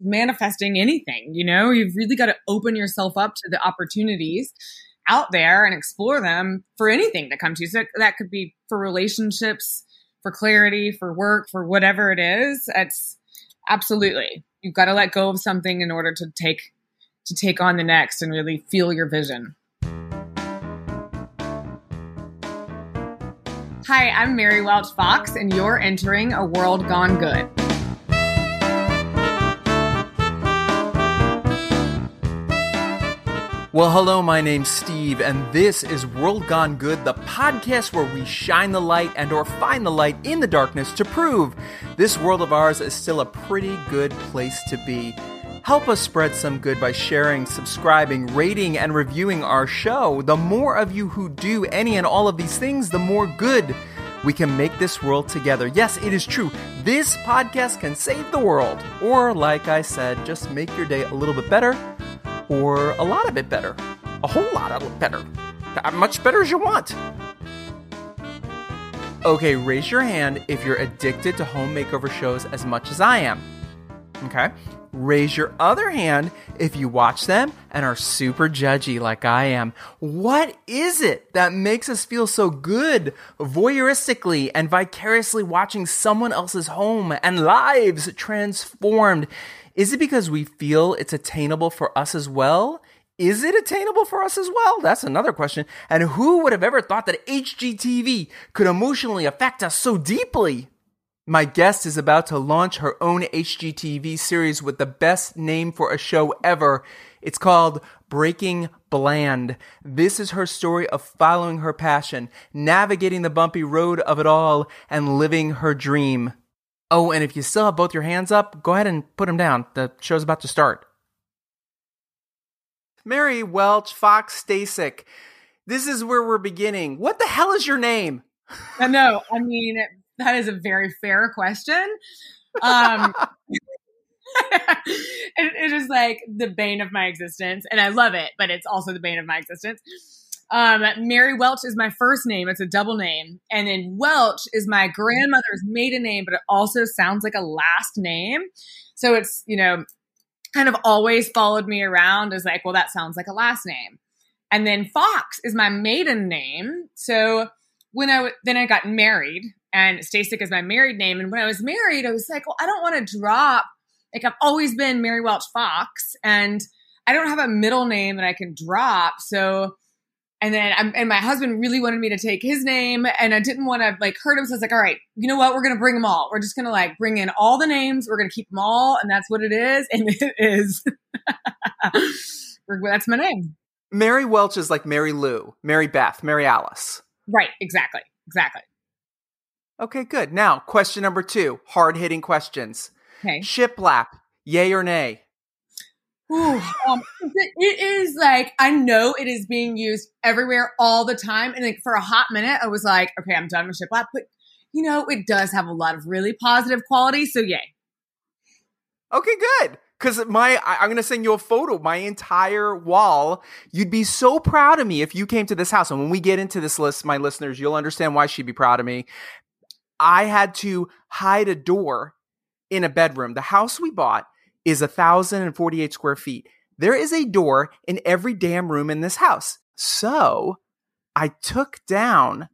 manifesting anything, you know? You've really got to open yourself up to the opportunities out there and explore them for anything that comes to you. So that could be for relationships, for clarity, for work, for whatever it is. It's absolutely. You've got to let go of something in order to take to take on the next and really feel your vision. Hi, I'm Mary Welch Fox, and you're entering a world gone good. Well, hello, my name's Steve, and this is World Gone Good, the podcast where we shine the light and or find the light in the darkness to prove this world of ours is still a pretty good place to be. Help us spread some good by sharing, subscribing, rating, and reviewing our show. The more of you who do any and all of these things, the more good we can make this world together. Yes, it is true. This podcast can save the world. Or, like I said, just make your day a little bit better, or a lot of it better. A whole lot of it better. As much better as you want. Okay, raise your hand if you're addicted to home makeover shows as much as I am. Okay? Raise your other hand if you watch them and are super judgy like I am. What is it that makes us feel so good voyeuristically and vicariously watching someone else's home and lives transformed? Is it because we feel it's attainable for us as well? Is it attainable for us as well? That's another question. And who would have ever thought that HGTV could emotionally affect us so deeply? My guest is about to launch her own HGTV series with the best name for a show ever. It's called Breaking Bland. This is her story of following her passion, navigating the bumpy road of it all, and living her dream. Oh, and if you still have both your hands up, go ahead and put them down. The show's about to start. Mary Welch Fox Stasic. This is where we're beginning. What the hell is your name? I know. I mean, that is a very fair question. Um, it, it is like the bane of my existence, and I love it, but it's also the bane of my existence. Um, Mary Welch is my first name. It's a double name. And then Welch is my grandmother's maiden name, but it also sounds like a last name. So it's, you know, kind of always followed me around as like, well, that sounds like a last name. And then Fox is my maiden name. So when I then I got married, and Stasic is my married name. And when I was married, I was like, well, I don't want to drop. Like I've always been Mary Welch Fox, and I don't have a middle name that I can drop. So, and then I'm, and my husband really wanted me to take his name, and I didn't want to like hurt him. So I was like, all right, you know what? We're gonna bring them all. We're just gonna like bring in all the names. We're gonna keep them all, and that's what it is. And it is. that's my name. Mary Welch is like Mary Lou, Mary Beth, Mary Alice. Right. Exactly. Exactly. Okay, good. Now, question number two hard hitting questions. Okay. Shiplap, yay or nay? Ooh, um, it is like I know it is being used everywhere all the time, and like for a hot minute, I was like, okay, I'm done with shiplap, but you know, it does have a lot of really positive qualities, so yay. Okay, good. Because my, I, I'm gonna send you a photo. My entire wall. You'd be so proud of me if you came to this house. And when we get into this list, my listeners, you'll understand why she'd be proud of me. I had to hide a door in a bedroom. The house we bought is a thousand and forty-eight square feet. There is a door in every damn room in this house. So I took down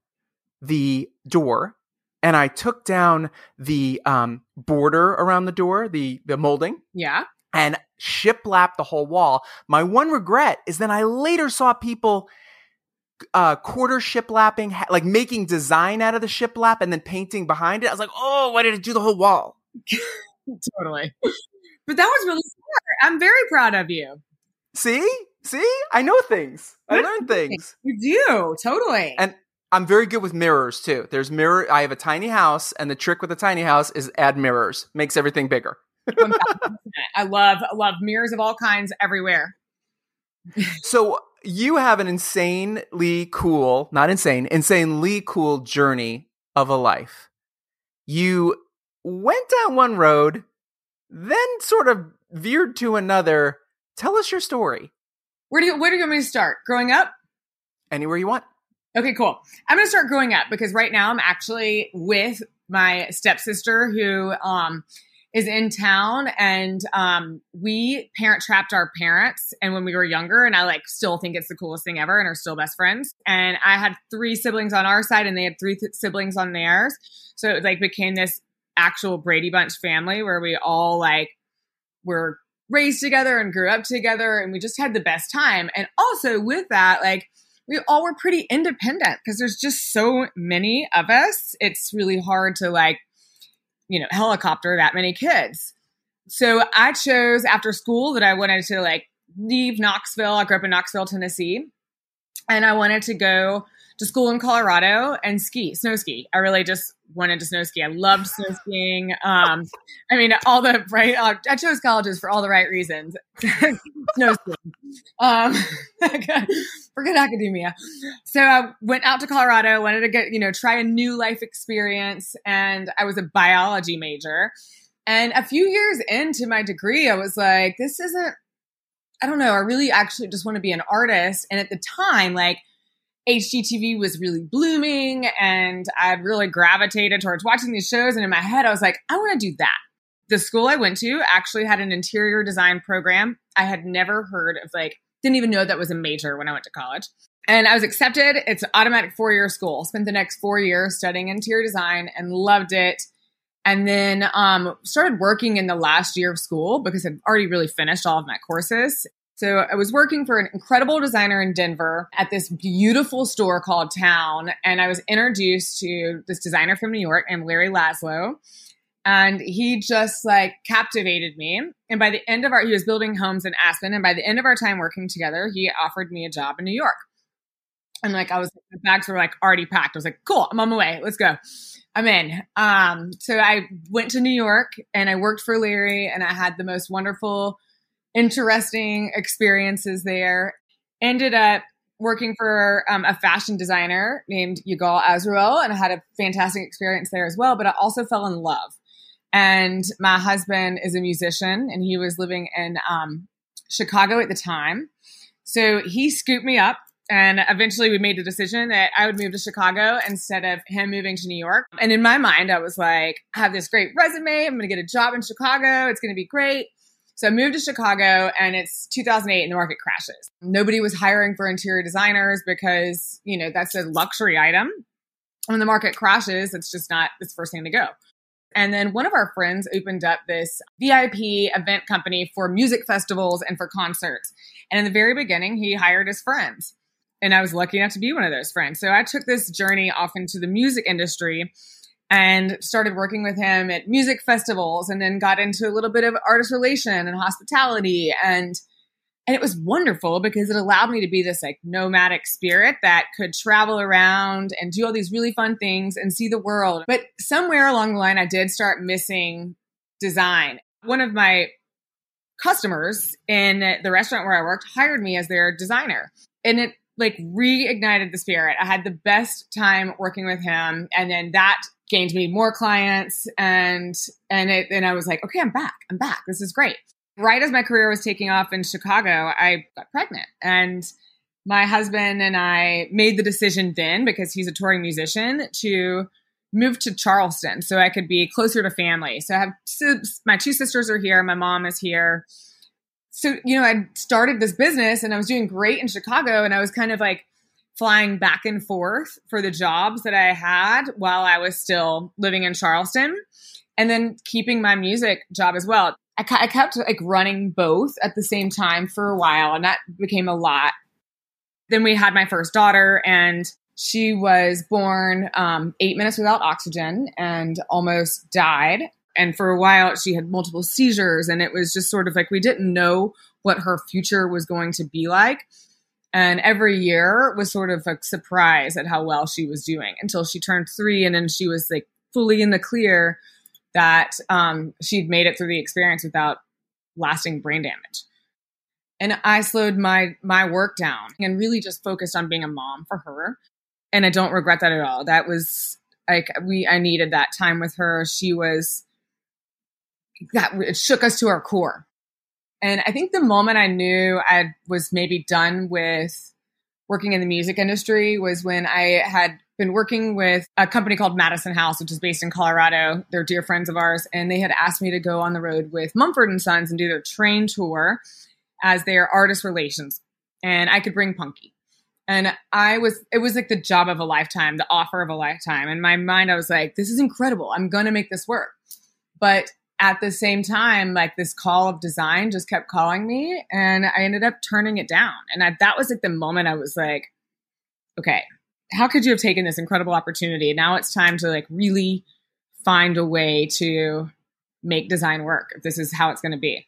the door and I took down the um, border around the door, the the molding. Yeah. And shiplap the whole wall. My one regret is that I later saw people uh, quarter shiplapping, like making design out of the shiplap and then painting behind it. I was like, oh, why did it do the whole wall? totally. But that was really smart. I'm very proud of you. See? See? I know things. I learn things. You do, totally. And I'm very good with mirrors too. There's mirror. I have a tiny house, and the trick with a tiny house is add mirrors. Makes everything bigger. I love love mirrors of all kinds everywhere. so you have an insanely cool, not insane, insanely cool journey of a life. You went down one road, then sort of veered to another. Tell us your story. Where do you where do you want me to start? Growing up? Anywhere you want. Okay, cool. I'm going to start growing up because right now I'm actually with my stepsister who um is in town and um, we parent trapped our parents and when we were younger and i like still think it's the coolest thing ever and are still best friends and i had three siblings on our side and they had three th- siblings on theirs so it like became this actual brady bunch family where we all like were raised together and grew up together and we just had the best time and also with that like we all were pretty independent because there's just so many of us it's really hard to like you know, helicopter that many kids. So I chose after school that I wanted to like leave Knoxville. I grew up in Knoxville, Tennessee, and I wanted to go to school in Colorado and ski, snow ski. I really just wanted to snow ski. I loved snow skiing. Um, I mean, all the right. Uh, I chose colleges for all the right reasons. snow skiing. Um, forget academia. So I went out to Colorado. Wanted to get you know try a new life experience, and I was a biology major. And a few years into my degree, I was like, this isn't. I don't know. I really actually just want to be an artist. And at the time, like HGTV was really blooming and I'd really gravitated towards watching these shows. And in my head, I was like, I want to do that. The school I went to actually had an interior design program. I had never heard of, like, didn't even know that was a major when I went to college. And I was accepted. It's an automatic four year school. Spent the next four years studying interior design and loved it. And then um, started working in the last year of school because I'd already really finished all of my courses so I was working for an incredible designer in Denver at this beautiful store called Town. And I was introduced to this designer from New York named Larry Laslo. And he just like captivated me. And by the end of our, he was building homes in Aspen. And by the end of our time working together, he offered me a job in New York. And like I was, the bags were like already packed. I was like, cool, I'm on my way. Let's go. I'm in. Um, so I went to New York and I worked for Larry and I had the most wonderful interesting experiences there. Ended up working for um, a fashion designer named Yigal Azrouël and I had a fantastic experience there as well. But I also fell in love. And my husband is a musician and he was living in um, Chicago at the time. So he scooped me up and eventually we made the decision that I would move to Chicago instead of him moving to New York. And in my mind, I was like, I have this great resume. I'm going to get a job in Chicago. It's going to be great. So I moved to Chicago and it's 2008 and the market crashes. Nobody was hiring for interior designers because, you know, that's a luxury item. When the market crashes, it's just not the first thing to go. And then one of our friends opened up this VIP event company for music festivals and for concerts. And in the very beginning, he hired his friends. And I was lucky enough to be one of those friends. So I took this journey off into the music industry and started working with him at music festivals and then got into a little bit of artist relation and hospitality and and it was wonderful because it allowed me to be this like nomadic spirit that could travel around and do all these really fun things and see the world but somewhere along the line i did start missing design one of my customers in the restaurant where i worked hired me as their designer and it like reignited the spirit. I had the best time working with him. And then that gained me more clients and and it and I was like, okay, I'm back. I'm back. This is great. Right as my career was taking off in Chicago, I got pregnant and my husband and I made the decision then because he's a touring musician to move to Charleston so I could be closer to family. So I have my two sisters are here, my mom is here. So, you know, I started this business and I was doing great in Chicago and I was kind of like flying back and forth for the jobs that I had while I was still living in Charleston and then keeping my music job as well. I, I kept like running both at the same time for a while and that became a lot. Then we had my first daughter and she was born um, eight minutes without oxygen and almost died. And for a while, she had multiple seizures, and it was just sort of like we didn't know what her future was going to be like. And every year was sort of a surprise at how well she was doing until she turned three. And then she was like fully in the clear that um, she'd made it through the experience without lasting brain damage. And I slowed my my work down and really just focused on being a mom for her. And I don't regret that at all. That was like we I needed that time with her. She was that it shook us to our core. And I think the moment I knew I was maybe done with working in the music industry was when I had been working with a company called Madison House, which is based in Colorado. They're dear friends of ours, and they had asked me to go on the road with Mumford and Sons and do their train tour as their artist relations. And I could bring Punky. And I was, it was like the job of a lifetime, the offer of a lifetime. In my mind, I was like, this is incredible. I'm going to make this work. But at the same time, like this call of design just kept calling me and I ended up turning it down. And I, that was like the moment I was like, okay, how could you have taken this incredible opportunity? Now it's time to like really find a way to make design work if this is how it's going to be.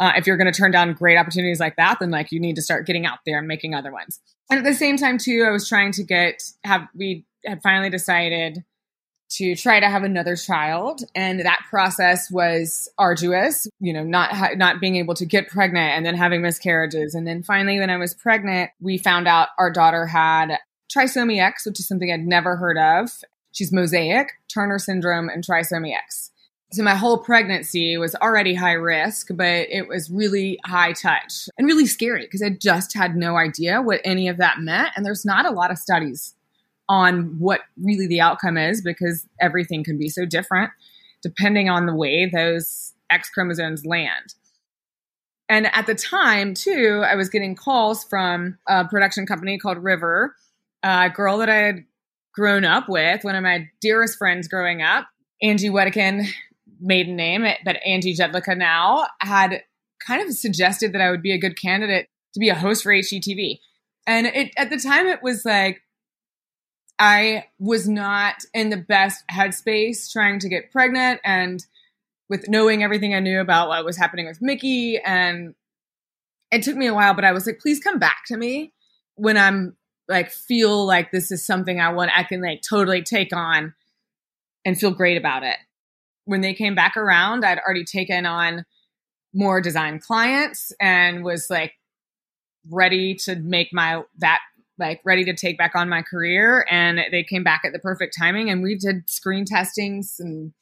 Uh, if you're going to turn down great opportunities like that, then like you need to start getting out there and making other ones. And at the same time, too, I was trying to get have we had finally decided to try to have another child. And that process was arduous you know not ha- not being able to get pregnant and then having miscarriages. And then finally when i was pregnant we found out our daughter had trisomy x which is something i'd never heard of. She's mosaic turner syndrome and trisomy x. So my whole pregnancy was already high risk but it was really high touch and really scary because i just had no idea what any of that meant. And there's not a lot of studies on what really the outcome is because everything can be so different depending on the way those X chromosomes land. And at the time, too, I was getting calls from a production company called River, a girl that I had grown up with, one of my dearest friends growing up, Angie Wedekin, maiden name, but Angie Jedlicka now, had kind of suggested that I would be a good candidate to be a host for HGTV. And it, at the time, it was like, I was not in the best headspace trying to get pregnant and with knowing everything I knew about what was happening with Mickey. And it took me a while, but I was like, please come back to me when I'm like, feel like this is something I want, I can like totally take on and feel great about it. When they came back around, I'd already taken on more design clients and was like ready to make my that like ready to take back on my career and they came back at the perfect timing and we did screen testings and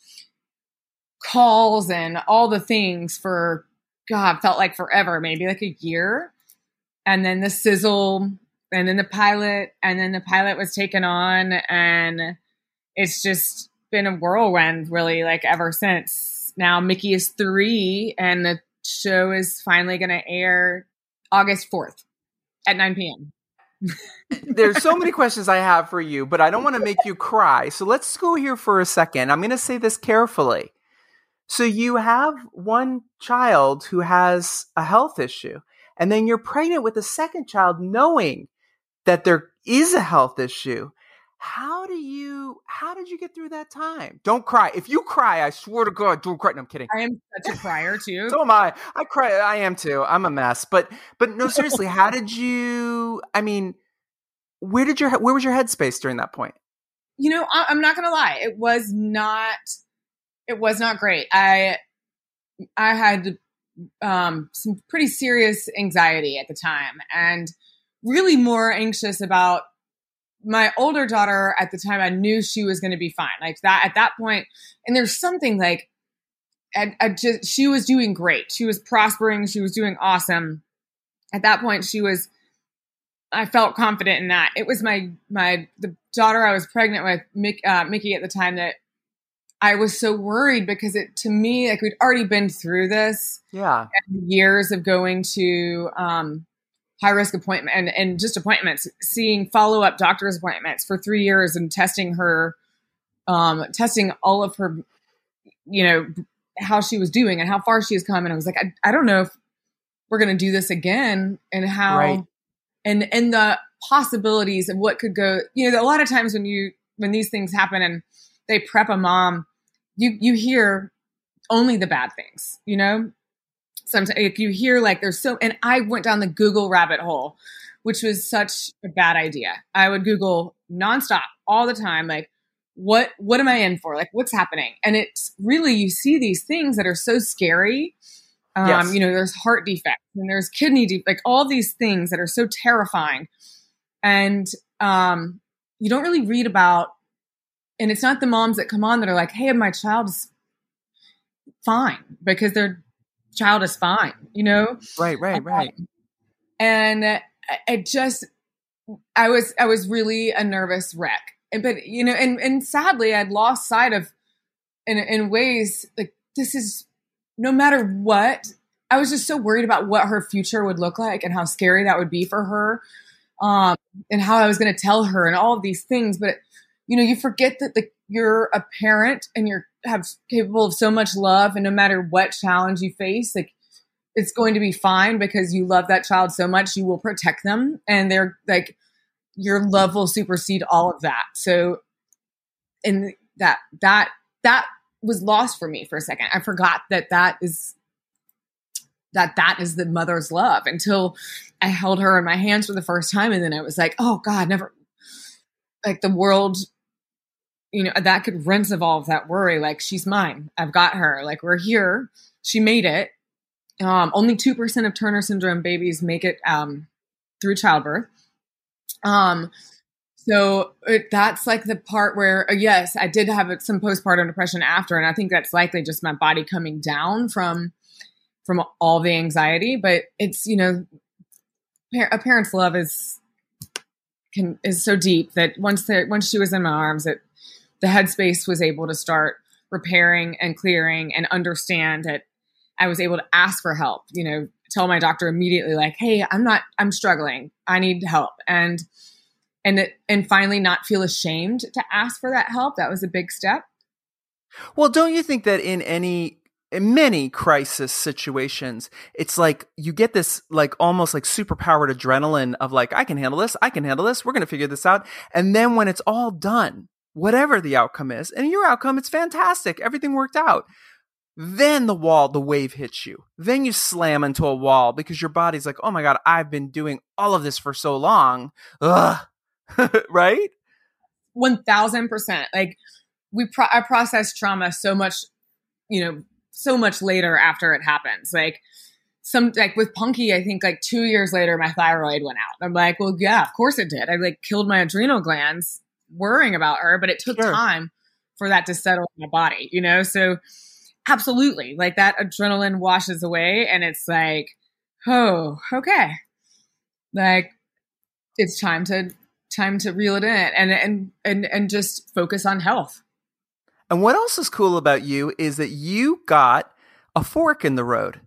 calls and all the things for god felt like forever maybe like a year. And then the sizzle and then the pilot and then the pilot was taken on and it's just been a whirlwind really like ever since. Now mickey is three and the show is finally going to air august 4th at 9 p.m There's so many questions I have for you, but I don't want to make you cry. So let's go here for a second. I'm going to say this carefully. So you have one child who has a health issue, and then you're pregnant with a second child knowing that there is a health issue. How do you how did you get through that time? Don't cry. If you cry, I swear to God, don't cry. No, I'm kidding. I am such a crier too. so am I. I cry I am too. I'm a mess. But but no, seriously, how did you I mean, where did your where was your headspace during that point? You know, I, I'm not gonna lie. It was not it was not great. I I had um, some pretty serious anxiety at the time and really more anxious about my older daughter at the time i knew she was going to be fine. Like that at that point and there's something like I, I just she was doing great. She was prospering. She was doing awesome. At that point she was i felt confident in that. It was my my the daughter i was pregnant with Mick, uh, mickey at the time that i was so worried because it to me like we'd already been through this yeah. years of going to um high risk appointment and, and just appointments, seeing follow up doctor's appointments for three years and testing her, um, testing all of her, you know, how she was doing and how far she has come. And I was like, I, I don't know if we're going to do this again and how, right. and, and the possibilities of what could go, you know, a lot of times when you, when these things happen and they prep a mom, you, you hear only the bad things, you know, sometimes if you hear like there's so and I went down the Google rabbit hole, which was such a bad idea. I would Google nonstop all the time, like what what am I in for? Like what's happening? And it's really you see these things that are so scary. Um, yes. you know, there's heart defects and there's kidney defects, like all these things that are so terrifying. And um, you don't really read about and it's not the moms that come on that are like, hey, my child's fine because they're child is fine, you know? Right, right, right. and I just, I was, I was really a nervous wreck. and but you know, and and sadly, I'd lost sight of in in ways like this is no matter what. I was just so worried about what her future would look like and how scary that would be for her, um, and how I was going to tell her and all of these things. But you know, you forget that the, you're a parent and you're have capable of so much love, and no matter what challenge you face, like it's going to be fine because you love that child so much, you will protect them, and they're like your love will supersede all of that. So, and that that that was lost for me for a second. I forgot that that is that that is the mother's love until I held her in my hands for the first time, and then I was like, oh God, never like the world. You know that could rinse of all of that worry. Like she's mine. I've got her. Like we're here. She made it. Um, only two percent of Turner syndrome babies make it um, through childbirth. Um, so it, that's like the part where, uh, yes, I did have some postpartum depression after, and I think that's likely just my body coming down from from all the anxiety. But it's you know, a parent's love is can is so deep that once they once she was in my arms, it the headspace was able to start repairing and clearing and understand that I was able to ask for help. You know, tell my doctor immediately like hey i'm not i'm struggling. I need help. And and and finally not feel ashamed to ask for that help. That was a big step. Well don't you think that in any in many crisis situations it's like you get this like almost like superpowered adrenaline of like i can handle this. I can handle this. We're going to figure this out. And then when it's all done whatever the outcome is and your outcome it's fantastic everything worked out then the wall, the wave hits you. Then you slam into a wall because your body's like, oh my God, I've been doing all of this for so long. Ugh. right? 1000%. Like, we pro- I process trauma so much, you know, so much later after it happens. Like, some like with Punky, I think like two years later, my thyroid went out. I'm like, well, yeah, of course it did. I like killed my adrenal glands worrying about her, but it took sure. time for that to settle in my body, you know? So, absolutely like that adrenaline washes away and it's like oh okay like it's time to time to reel it in and and and and just focus on health and what else is cool about you is that you got a fork in the road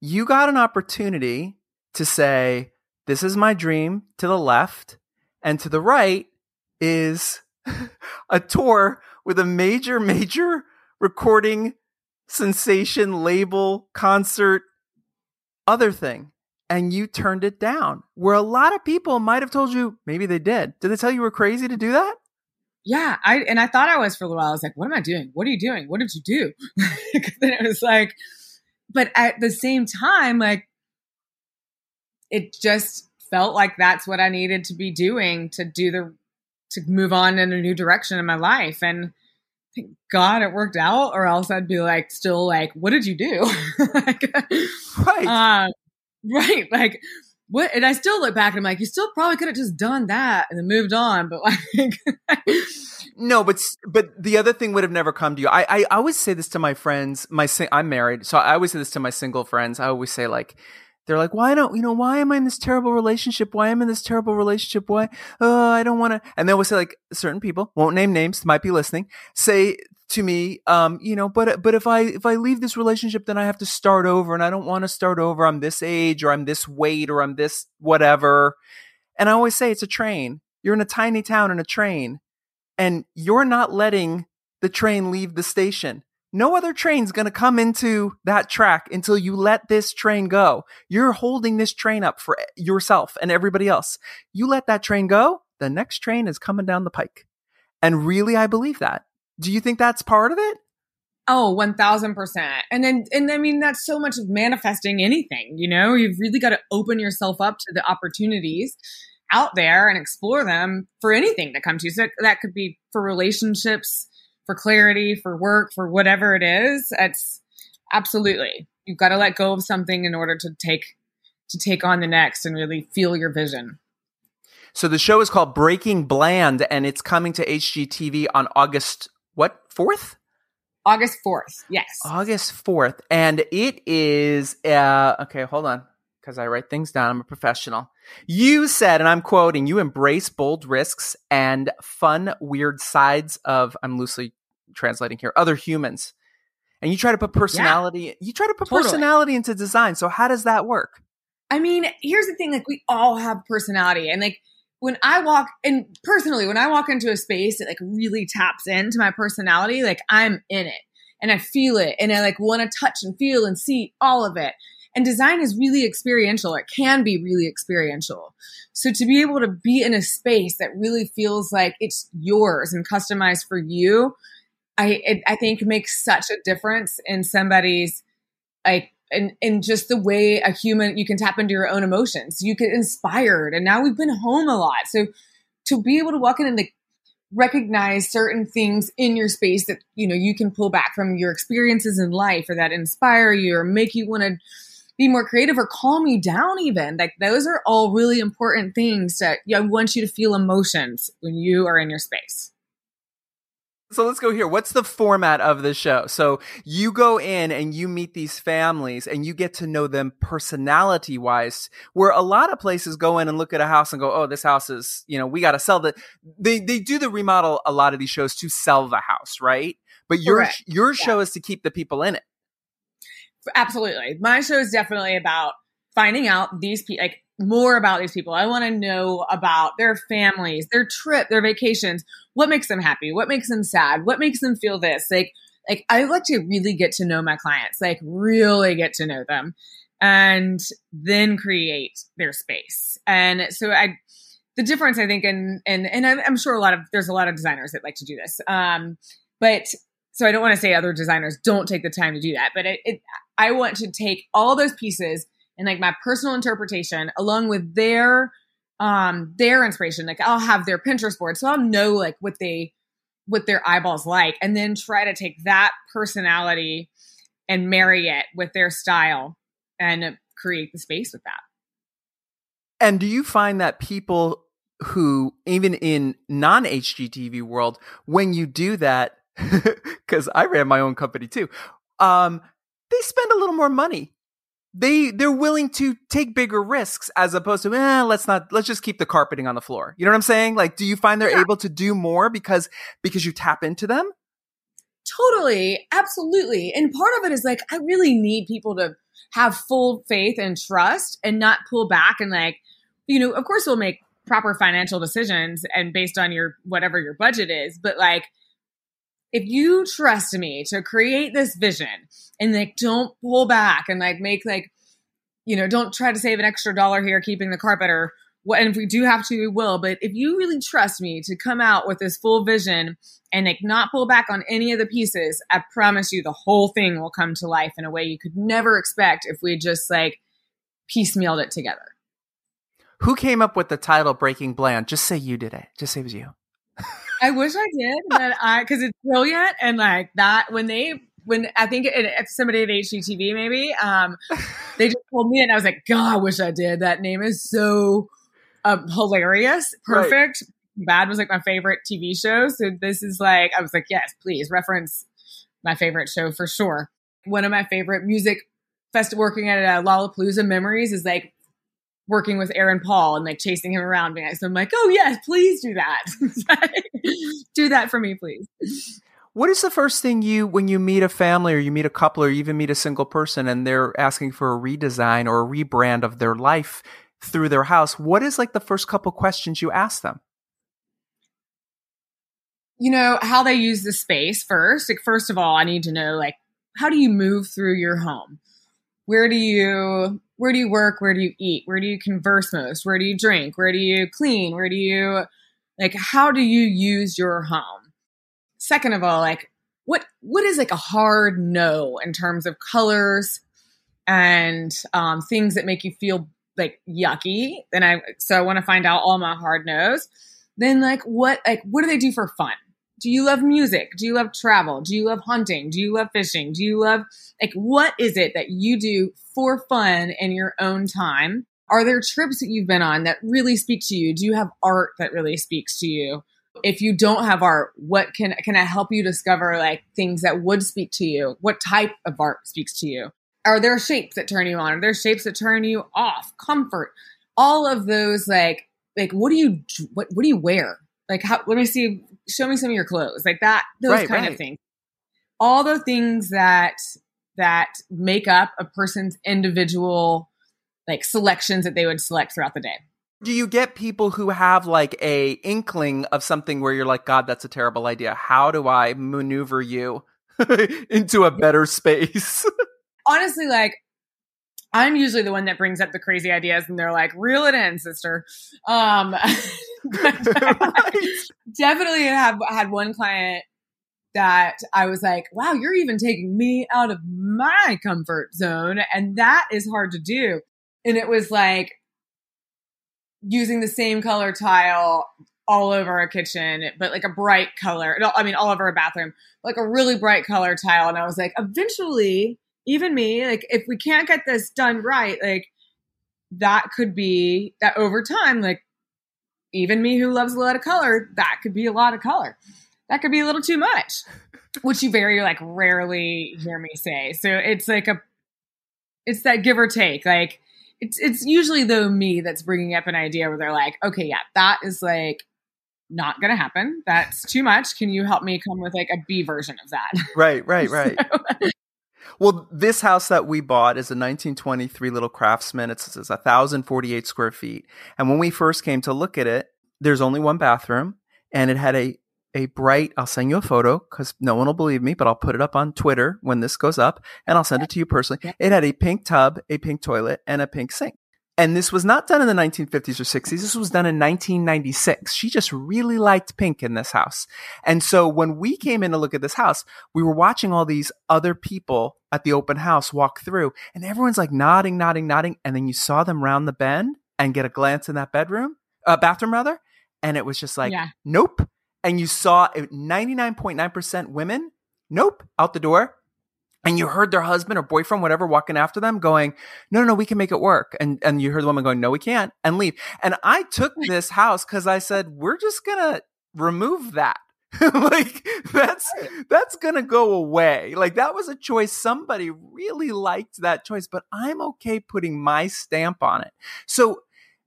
you got an opportunity to say this is my dream to the left and to the right is a tour with a major major recording sensation, label, concert, other thing, and you turned it down. Where a lot of people might have told you, maybe they did. Did they tell you were crazy to do that? Yeah, I and I thought I was for a little while. I was like, "What am I doing? What are you doing? What did you do?" then it was like, but at the same time, like, it just felt like that's what I needed to be doing to do the to move on in a new direction in my life, and thank God it worked out, or else I'd be like, still like, what did you do? like, right. Uh, right. Like, what? And I still look back and I'm like, you still probably could have just done that and then moved on. But like, no, but but the other thing would have never come to you. I I always say this to my friends. My I'm married, so I always say this to my single friends. I always say like they're like, why don't you know? Why am I in this terrible relationship? Why am I in this terrible relationship? Why? Oh, I don't want to. And they will say like certain people won't name names, might be listening, say to me, um, you know, but but if I if I leave this relationship, then I have to start over, and I don't want to start over. I'm this age, or I'm this weight, or I'm this whatever. And I always say it's a train. You're in a tiny town in a train, and you're not letting the train leave the station no other train's going to come into that track until you let this train go. You're holding this train up for yourself and everybody else. You let that train go, the next train is coming down the pike. And really, I believe that. Do you think that's part of it? Oh, 1000%. And then, and I mean, that's so much of manifesting anything, you know? You've really got to open yourself up to the opportunities out there and explore them for anything that comes to you. So that could be for relationships, for clarity, for work, for whatever it is, it's absolutely you've got to let go of something in order to take to take on the next and really feel your vision. So the show is called Breaking Bland and it's coming to HGTV on August what? 4th? August 4th. Yes. August 4th and it is uh okay, hold on because I write things down. I'm a professional. You said, and I'm quoting, you embrace bold risks and fun, weird sides of, I'm loosely translating here, other humans. And you try to put personality, yeah, you try to put totally. personality into design. So how does that work? I mean, here's the thing like, we all have personality. And like, when I walk, and personally, when I walk into a space it like really taps into my personality, like I'm in it and I feel it and I like want to touch and feel and see all of it. And design is really experiential. It can be really experiential. So to be able to be in a space that really feels like it's yours and customized for you, I it, I think makes such a difference in somebody's like and and just the way a human you can tap into your own emotions. You get inspired, and now we've been home a lot, so to be able to walk in and like recognize certain things in your space that you know you can pull back from your experiences in life or that inspire you or make you want to be more creative or calm you down even like those are all really important things that I want you to feel emotions when you are in your space so let's go here. What's the format of the show? So you go in and you meet these families and you get to know them personality wise, where a lot of places go in and look at a house and go, Oh, this house is, you know, we got to sell the, they, they do the remodel a lot of these shows to sell the house, right? But your, Correct. your show yeah. is to keep the people in it. Absolutely. My show is definitely about finding out these people, like more about these people. I want to know about their families, their trip, their vacations. What makes them happy? What makes them sad? What makes them feel this? Like, like I like to really get to know my clients, like really get to know them, and then create their space. And so I, the difference I think, and and and I'm sure a lot of there's a lot of designers that like to do this. Um, but so I don't want to say other designers don't take the time to do that, but it, it I want to take all those pieces and like my personal interpretation along with their um their inspiration. Like i'll have their pinterest board so i'll know like what they what their eyeballs like and then try to take that personality and marry it with their style and create the space with that. And do you find that people who even in non hgtv world when you do that because i ran my own company too um they spend a little more money they they're willing to take bigger risks as opposed to eh, let's not let's just keep the carpeting on the floor. You know what I'm saying? Like, do you find they're yeah. able to do more because because you tap into them? Totally, absolutely. And part of it is like I really need people to have full faith and trust and not pull back and like, you know, of course we'll make proper financial decisions and based on your whatever your budget is, but like if you trust me to create this vision and like don't pull back and like make like you know don't try to save an extra dollar here keeping the carpet or what and if we do have to we will but if you really trust me to come out with this full vision and like not pull back on any of the pieces i promise you the whole thing will come to life in a way you could never expect if we just like piecemealed it together. Who came up with the title breaking bland? Just say you did it. Just say it was you I wish I did, but I because it's brilliant and like that when they when I think it, it's somebody at HGTV maybe um they just told me and I was like God I wish I did. That name is so um, hilarious perfect. Right. Bad was like my favorite TV show so this is like I was like yes please reference my favorite show for sure. One of my favorite music fest working at a Lollapalooza memories is like working with Aaron Paul and like chasing him around. Being like, so I'm like, oh yes, please do that. do that for me, please. What is the first thing you, when you meet a family or you meet a couple or you even meet a single person and they're asking for a redesign or a rebrand of their life through their house? What is like the first couple questions you ask them? You know, how they use the space first. Like, first of all, I need to know, like, how do you move through your home? Where do you where do you work? Where do you eat? Where do you converse most? Where do you drink? Where do you clean? Where do you like how do you use your home? Second of all, like what what is like a hard no in terms of colors and um, things that make you feel like yucky? Then I so I want to find out all my hard no's. Then like what like what do they do for fun? Do you love music? Do you love travel? Do you love hunting? Do you love fishing? Do you love like what is it that you do for fun in your own time? Are there trips that you've been on that really speak to you? Do you have art that really speaks to you? If you don't have art, what can can I help you discover like things that would speak to you? What type of art speaks to you? are there shapes that turn you on? Are there shapes that turn you off? Comfort, all of those like like what do you what what do you wear? Like how? Let me see. Show me some of your clothes, like that. Those Right, kind right. of things. All the things that that make up a person's individual like selections that they would select throughout the day. Do you get people who have like a inkling of something where you're like, God, that's a terrible idea. How do I maneuver you into a better space? honestly, like I'm usually the one that brings up the crazy ideas, and they're like, "Reel it in, sister." Um, Definitely have had one client that I was like, "Wow, you're even taking me out of my comfort zone," and that is hard to do. And it was like using the same color tile all over a kitchen, but like a bright color. I mean, all over a bathroom, like a really bright color tile. And I was like, eventually, even me, like, if we can't get this done right, like, that could be that over time, like, even me who loves a lot of color, that could be a lot of color. That could be a little too much, which you very like rarely hear me say. So it's like a, it's that give or take. Like it's it's usually though me that's bringing up an idea where they're like, okay, yeah, that is like not gonna happen. That's too much. Can you help me come with like a B version of that? right, right, right. Well, this house that we bought is a 1923 little craftsman. It's, it's 1,048 square feet. And when we first came to look at it, there's only one bathroom and it had a, a bright, I'll send you a photo because no one will believe me, but I'll put it up on Twitter when this goes up and I'll send it to you personally. It had a pink tub, a pink toilet, and a pink sink. And this was not done in the 1950s or 60s. This was done in 1996. She just really liked pink in this house. And so when we came in to look at this house, we were watching all these other people at the open house walk through, and everyone's like nodding, nodding, nodding. And then you saw them round the bend and get a glance in that bedroom, uh, bathroom rather. And it was just like, Yeah. nope. And you saw 99.9% women, nope, out the door. And you heard their husband or boyfriend, whatever, walking after them, going, "No, no, no, we can make it work." And and you heard the woman going, "No, we can't," and leave. And I took this house because I said, "We're just gonna remove that." like that's that's gonna go away. Like that was a choice. Somebody really liked that choice, but I'm okay putting my stamp on it. So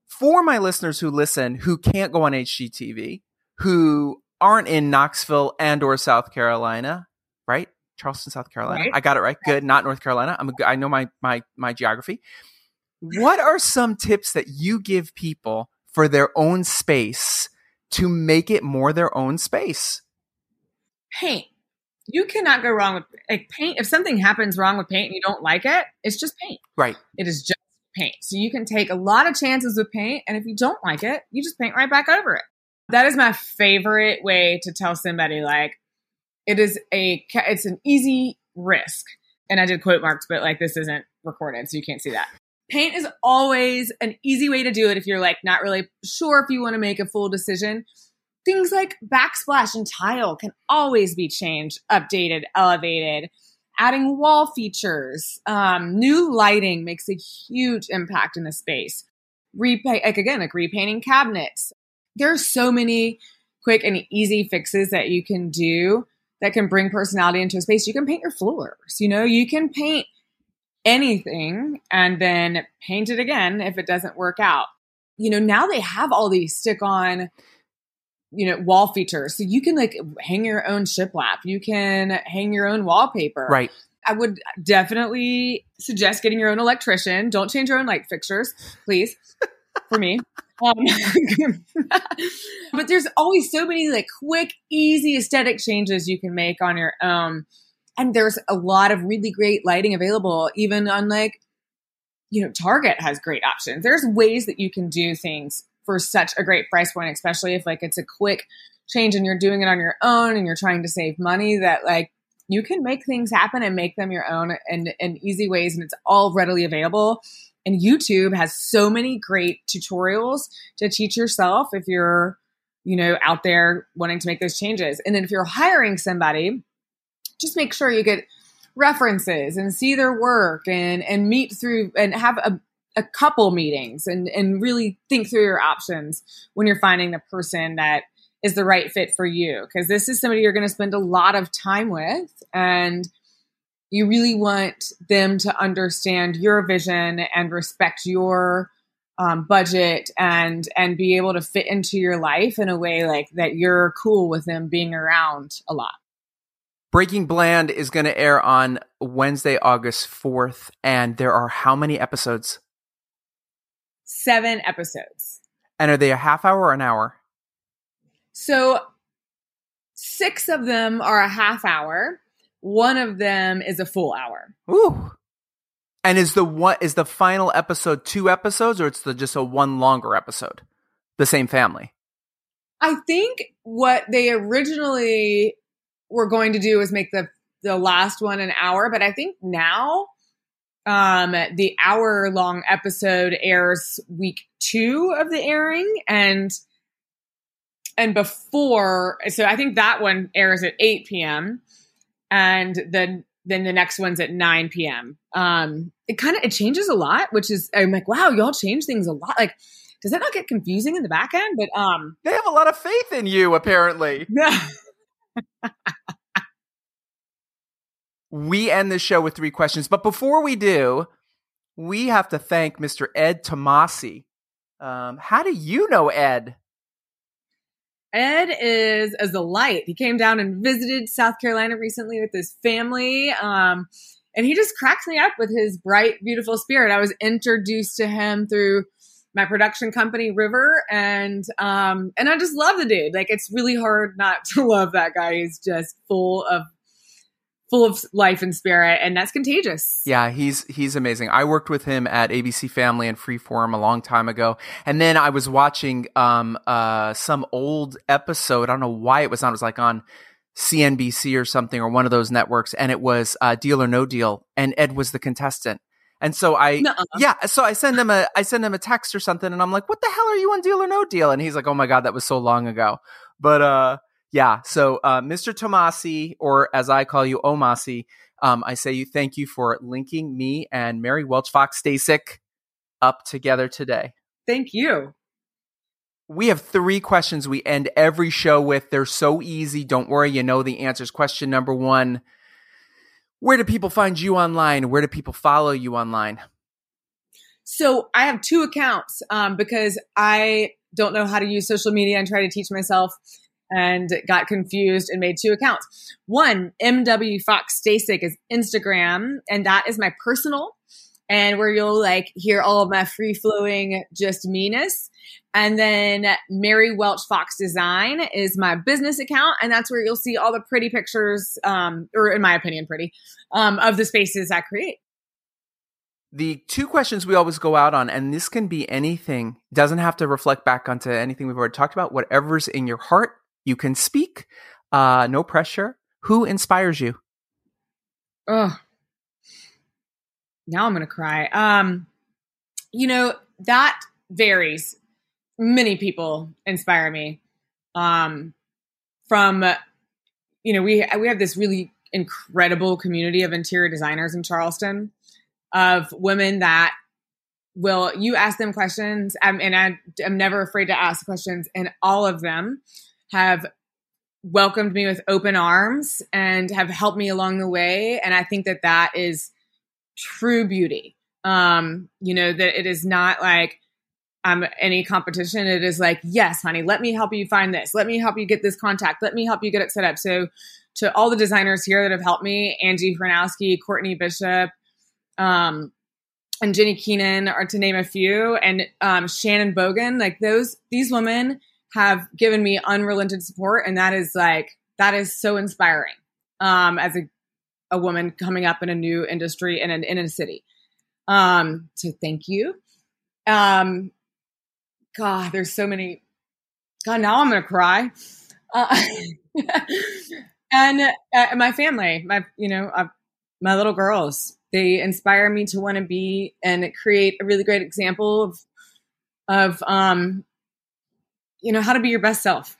for my listeners who listen who can't go on HGTV, who aren't in Knoxville and or South Carolina, right? Charleston, South Carolina. Right. I got it right. Good. Not North Carolina. I'm a, I know my my my geography. Mm-hmm. What are some tips that you give people for their own space to make it more their own space? paint. You cannot go wrong with like paint. If something happens wrong with paint and you don't like it, it's just paint. Right. It is just paint. So you can take a lot of chances with paint, and if you don't like it, you just paint right back over it. That is my favorite way to tell somebody like it is a it's an easy risk. And I did quote marks, but like this isn't recorded, so you can't see that. Paint is always an easy way to do it if you're like not really sure if you want to make a full decision. Things like backsplash and tile can always be changed, updated, elevated. Adding wall features, um, new lighting makes a huge impact in the space. Repaint, like again, like repainting cabinets. There are so many quick and easy fixes that you can do that can bring personality into a space. You can paint your floors, you know, you can paint anything and then paint it again if it doesn't work out. You know, now they have all these stick on, you know, wall features. So you can like hang your own shiplap. You can hang your own wallpaper. Right. I would definitely suggest getting your own electrician. Don't change your own light fixtures, please, for me. Um, but there's always so many like quick, easy aesthetic changes you can make on your own. And there's a lot of really great lighting available, even on like, you know, Target has great options. There's ways that you can do things for such a great price point, especially if like it's a quick change and you're doing it on your own and you're trying to save money that like you can make things happen and make them your own in, in easy ways and it's all readily available and youtube has so many great tutorials to teach yourself if you're you know out there wanting to make those changes. And then if you're hiring somebody just make sure you get references and see their work and and meet through and have a, a couple meetings and and really think through your options when you're finding the person that is the right fit for you. Because this is somebody you're going to spend a lot of time with and you really want them to understand your vision and respect your um, budget and and be able to fit into your life in a way like that you're cool with them being around a lot. Breaking Bland is going to air on Wednesday, August 4th. And there are how many episodes? Seven episodes. And are they a half hour or an hour? So six of them are a half hour. One of them is a full hour. Ooh. And is the what is the final episode two episodes or it's the just a one longer episode? The same family. I think what they originally were going to do was make the the last one an hour, but I think now um the hour long episode airs week 2 of the airing and and before so I think that one airs at 8 p.m. and then then the next one's at 9 p.m. Um it kind of it changes a lot, which is I'm like, wow, y'all change things a lot. Like does that not get confusing in the back end? But um They have a lot of faith in you apparently. we end the show with three questions. But before we do, we have to thank Mr. Ed Tomasi. Um, how do you know Ed? Ed is as a light. He came down and visited South Carolina recently with his family. Um, and he just cracks me up with his bright, beautiful spirit. I was introduced to him through my production company River and um and I just love the dude. Like it's really hard not to love that guy. He's just full of full of life and spirit and that's contagious. Yeah, he's he's amazing. I worked with him at ABC Family and Freeform a long time ago. And then I was watching um uh some old episode. I don't know why it was on. It was like on CNBC or something or one of those networks and it was uh Deal or No Deal and Ed was the contestant. And so I, Nuh-uh. yeah, so I send him a, I send him a text or something, and I'm like, "What the hell are you on Deal or No Deal?" And he's like, "Oh my god, that was so long ago." But uh, yeah. So uh, Mr. Tomasi, or as I call you, Omasi, um, I say you thank you for linking me and Mary Welch Fox Stasic up together today. Thank you. We have three questions we end every show with. They're so easy. Don't worry, you know the answers. Question number one where do people find you online? Where do people follow you online? So I have two accounts um, because I don't know how to use social media and try to teach myself and got confused and made two accounts. One, MW Fox Stasic is Instagram, and that is my personal and where you'll like hear all of my free flowing just meanness. And then Mary Welch Fox Design is my business account, and that's where you'll see all the pretty pictures, um, or in my opinion, pretty, um, of the spaces I create. The two questions we always go out on, and this can be anything, doesn't have to reflect back onto anything we've already talked about. Whatever's in your heart, you can speak. Uh, no pressure. Who inspires you? Oh, now I'm going to cry. Um, you know, that varies. Many people inspire me. Um, from, you know, we, we have this really incredible community of interior designers in Charleston of women that will, you ask them questions um, and I am never afraid to ask questions and all of them have welcomed me with open arms and have helped me along the way. And I think that that is, true beauty. Um, you know, that it is not like um any competition. It is like, yes, honey, let me help you find this. Let me help you get this contact. Let me help you get it set up. So to all the designers here that have helped me, Angie Hranowsky, Courtney Bishop, um, and Jenny Keenan are to name a few, and um, Shannon Bogan, like those, these women have given me unrelenting support, and that is like that is so inspiring um, as a a woman coming up in a new industry in an in a city. Um, so thank you. Um, God, there's so many. God, now I'm gonna cry. Uh, and uh, my family, my you know, uh, my little girls, they inspire me to want to be and create a really great example of of um, you know, how to be your best self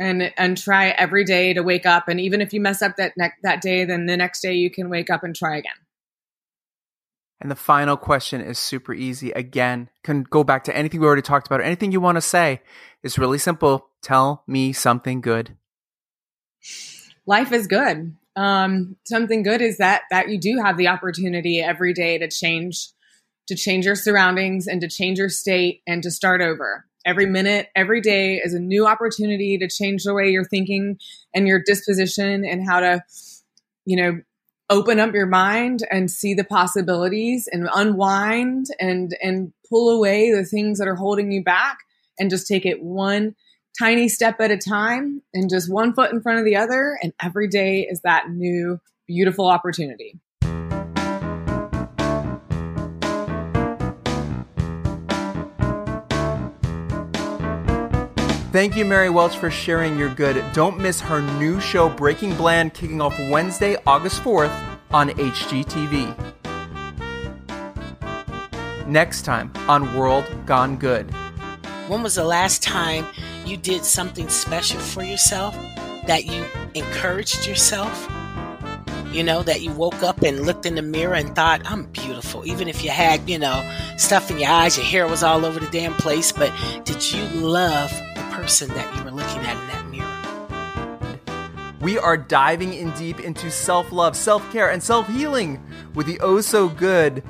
and and try every day to wake up. And even if you mess up that ne- that day then the next day you can wake up and try again. And the final question is super easy. Again can go back to anything we already talked about or anything you want to say. It's really simple. Tell me something good. Life is good. Um, something good is that that you do have the opportunity every day to change to change your surroundings and to change your state and to start over every minute every day is a new opportunity to change the way you're thinking and your disposition and how to you know open up your mind and see the possibilities and unwind and and pull away the things that are holding you back and just take it one tiny step at a time and just one foot in front of the other. And every day is that new beautiful opportunity Thank you, Mary Welch, for sharing your good. Don't miss her new show, Breaking Bland, kicking off Wednesday, August 4th on HGTV. Next time on World Gone Good. When was the last time you did something special for yourself? That you encouraged yourself? You know, that you woke up and looked in the mirror and thought, I'm beautiful. Even if you had, you know, stuff in your eyes, your hair was all over the damn place, but did you love person that you were looking at in that mirror. We are diving in deep into self love, self care, and self healing with the oh so good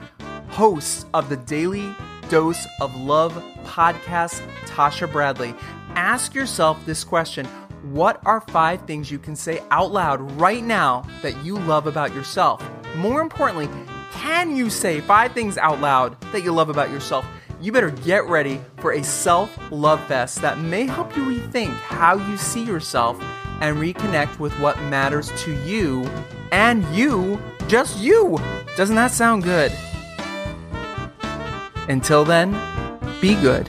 host of the Daily Dose of Love podcast, Tasha Bradley. Ask yourself this question What are five things you can say out loud right now that you love about yourself? More importantly, can you say five things out loud that you love about yourself? You better get ready for a self love fest that may help you rethink how you see yourself and reconnect with what matters to you and you, just you. Doesn't that sound good? Until then, be good.